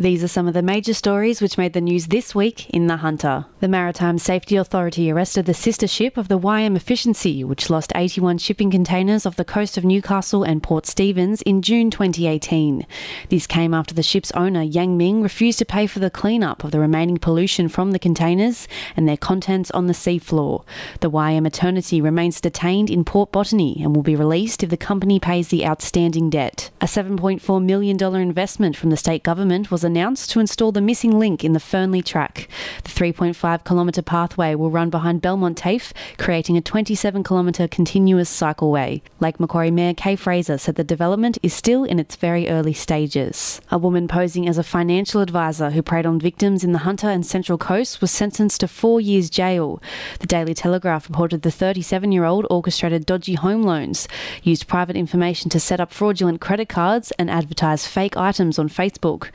These are some of the major stories which made the news this week in The Hunter. The Maritime Safety Authority arrested the sister ship of the YM Efficiency, which lost 81 shipping containers off the coast of Newcastle and Port Stephens in June 2018. This came after the ship's owner, Yang Ming, refused to pay for the cleanup of the remaining pollution from the containers and their contents on the seafloor. The YM Eternity remains detained in Port Botany and will be released if the company pays the outstanding debt. A $7.4 million investment from the state government was announced to install the missing link in the Fernleigh track. The 3.5 kilometre pathway will run behind Belmont TAFE, creating a 27 kilometre continuous cycleway. Lake Macquarie Mayor Kay Fraser said the development is still in its very early stages. A woman posing as a financial advisor who preyed on victims in the Hunter and Central Coast was sentenced to four years jail. The Daily Telegraph reported the 37 year old orchestrated dodgy home loans, used private information to set up fraudulent credit cards, and advertised fake items on Facebook.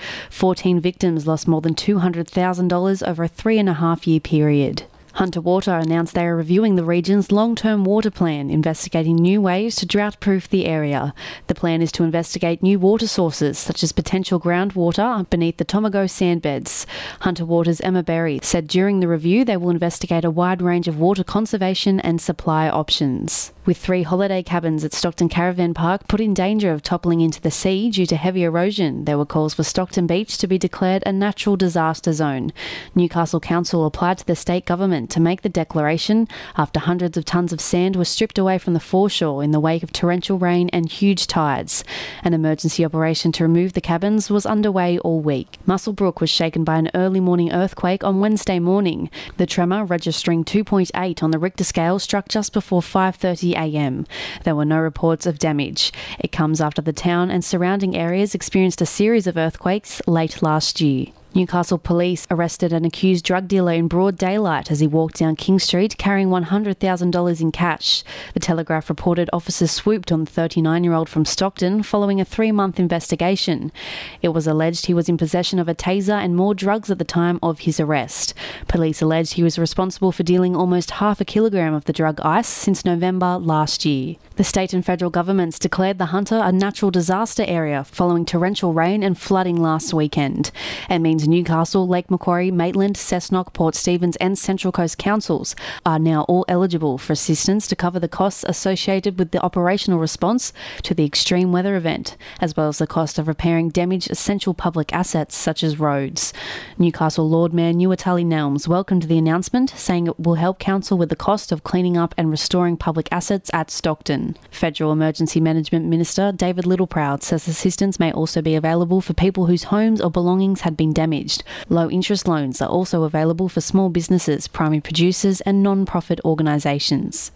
14 victims lost more than $200,000 over a three and a half year period. Hunter Water announced they are reviewing the region's long term water plan, investigating new ways to drought proof the area. The plan is to investigate new water sources, such as potential groundwater beneath the Tomago sandbeds. Hunter Water's Emma Berry said during the review they will investigate a wide range of water conservation and supply options. With three holiday cabins at Stockton Caravan Park put in danger of toppling into the sea due to heavy erosion, there were calls for Stockton Beach to be declared a natural disaster zone. Newcastle Council applied to the state government to make the declaration after hundreds of tons of sand were stripped away from the foreshore in the wake of torrential rain and huge tides. An emergency operation to remove the cabins was underway all week. Muswellbrook was shaken by an early morning earthquake on Wednesday morning. The tremor, registering 2.8 on the Richter scale, struck just before 5:30 a.m. There were no reports of damage. It comes after the town and surrounding areas experienced a series of earthquakes late last year. Newcastle police arrested an accused drug dealer in broad daylight as he walked down King Street carrying $100,000 in cash. The Telegraph reported officers swooped on the 39 year old from Stockton following a three month investigation. It was alleged he was in possession of a taser and more drugs at the time of his arrest. Police alleged he was responsible for dealing almost half a kilogram of the drug ice since November last year. The state and federal governments declared the Hunter a natural disaster area following torrential rain and flooding last weekend. It means Newcastle, Lake Macquarie, Maitland, Cessnock, Port Stephens, and Central Coast councils are now all eligible for assistance to cover the costs associated with the operational response to the extreme weather event, as well as the cost of repairing damaged essential public assets such as roads. Newcastle Lord Mayor Nuatali Nelms welcomed the announcement, saying it will help council with the cost of cleaning up and restoring public assets at Stockton. Federal Emergency Management Minister David Littleproud says assistance may also be available for people whose homes or belongings had been damaged damaged. Low interest loans are also available for small businesses, primary producers, and non profit organisations.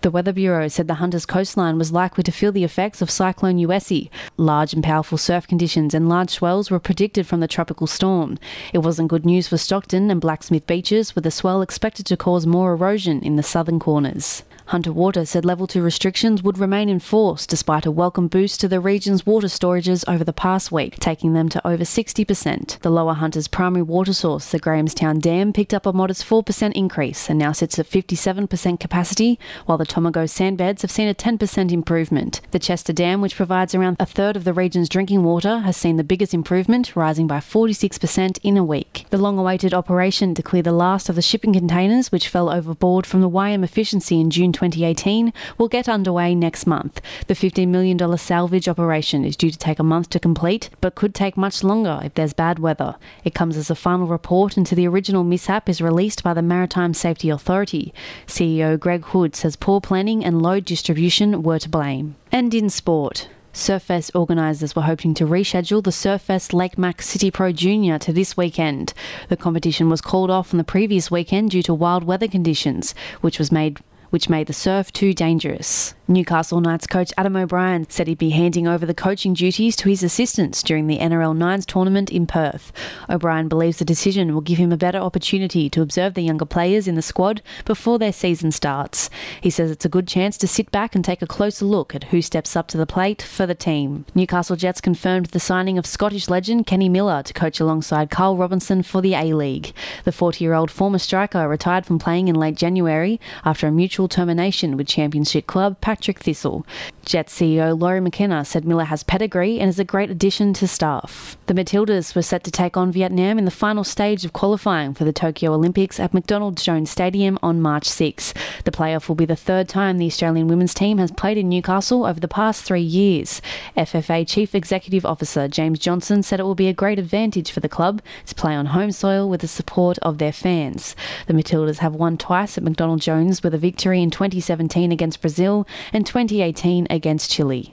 The Weather Bureau said the Hunters coastline was likely to feel the effects of Cyclone Uesi. Large and powerful surf conditions and large swells were predicted from the tropical storm. It wasn't good news for Stockton and Blacksmith beaches, with the swell expected to cause more erosion in the southern corners. Hunter Water said level 2 restrictions would remain in force despite a welcome boost to the region's water storages over the past week, taking them to over 60%. The lower Hunter's primary water source, the Grahamstown Dam, picked up a modest 4% increase and now sits at 57% capacity, while the Tomago sandbeds have seen a 10% improvement. The Chichester Dam, which provides around a third of the region's drinking water, has seen the biggest improvement, rising by 46% in a week. The long awaited operation to clear the last of the shipping containers, which fell overboard from the YM efficiency in June 2018 will get underway next month. The $15 million salvage operation is due to take a month to complete, but could take much longer if there's bad weather. It comes as a final report into the original mishap is released by the Maritime Safety Authority. CEO Greg Hood says poor planning and load distribution were to blame. And in sport. Surfest organisers were hoping to reschedule the Surfest Lake Mac City Pro Junior to this weekend. The competition was called off on the previous weekend due to wild weather conditions, which was made which made the surf too dangerous. Newcastle Knights coach Adam O'Brien said he'd be handing over the coaching duties to his assistants during the NRL Nines tournament in Perth. O'Brien believes the decision will give him a better opportunity to observe the younger players in the squad before their season starts. He says it's a good chance to sit back and take a closer look at who steps up to the plate for the team. Newcastle Jets confirmed the signing of Scottish legend Kenny Miller to coach alongside Carl Robinson for the A League. The 40 year old former striker retired from playing in late January after a mutual termination with Championship club Partick Partick Thistle. Jets CEO Lawrie McKinna said Miller has pedigree and is a great addition to staff. The Matildas were set to take on Vietnam in the final stage of qualifying for the Tokyo Olympics at McDonald Jones Stadium on March 6. The playoff will be the third time the Australian women's team has played in Newcastle over the past three years. FFA Chief Executive Officer James Johnson said it will be a great advantage for the club to play on home soil with the support of their fans. The Matildas have won twice at McDonald Jones with a victory in 2017 against Brazil and 2018 against Chile.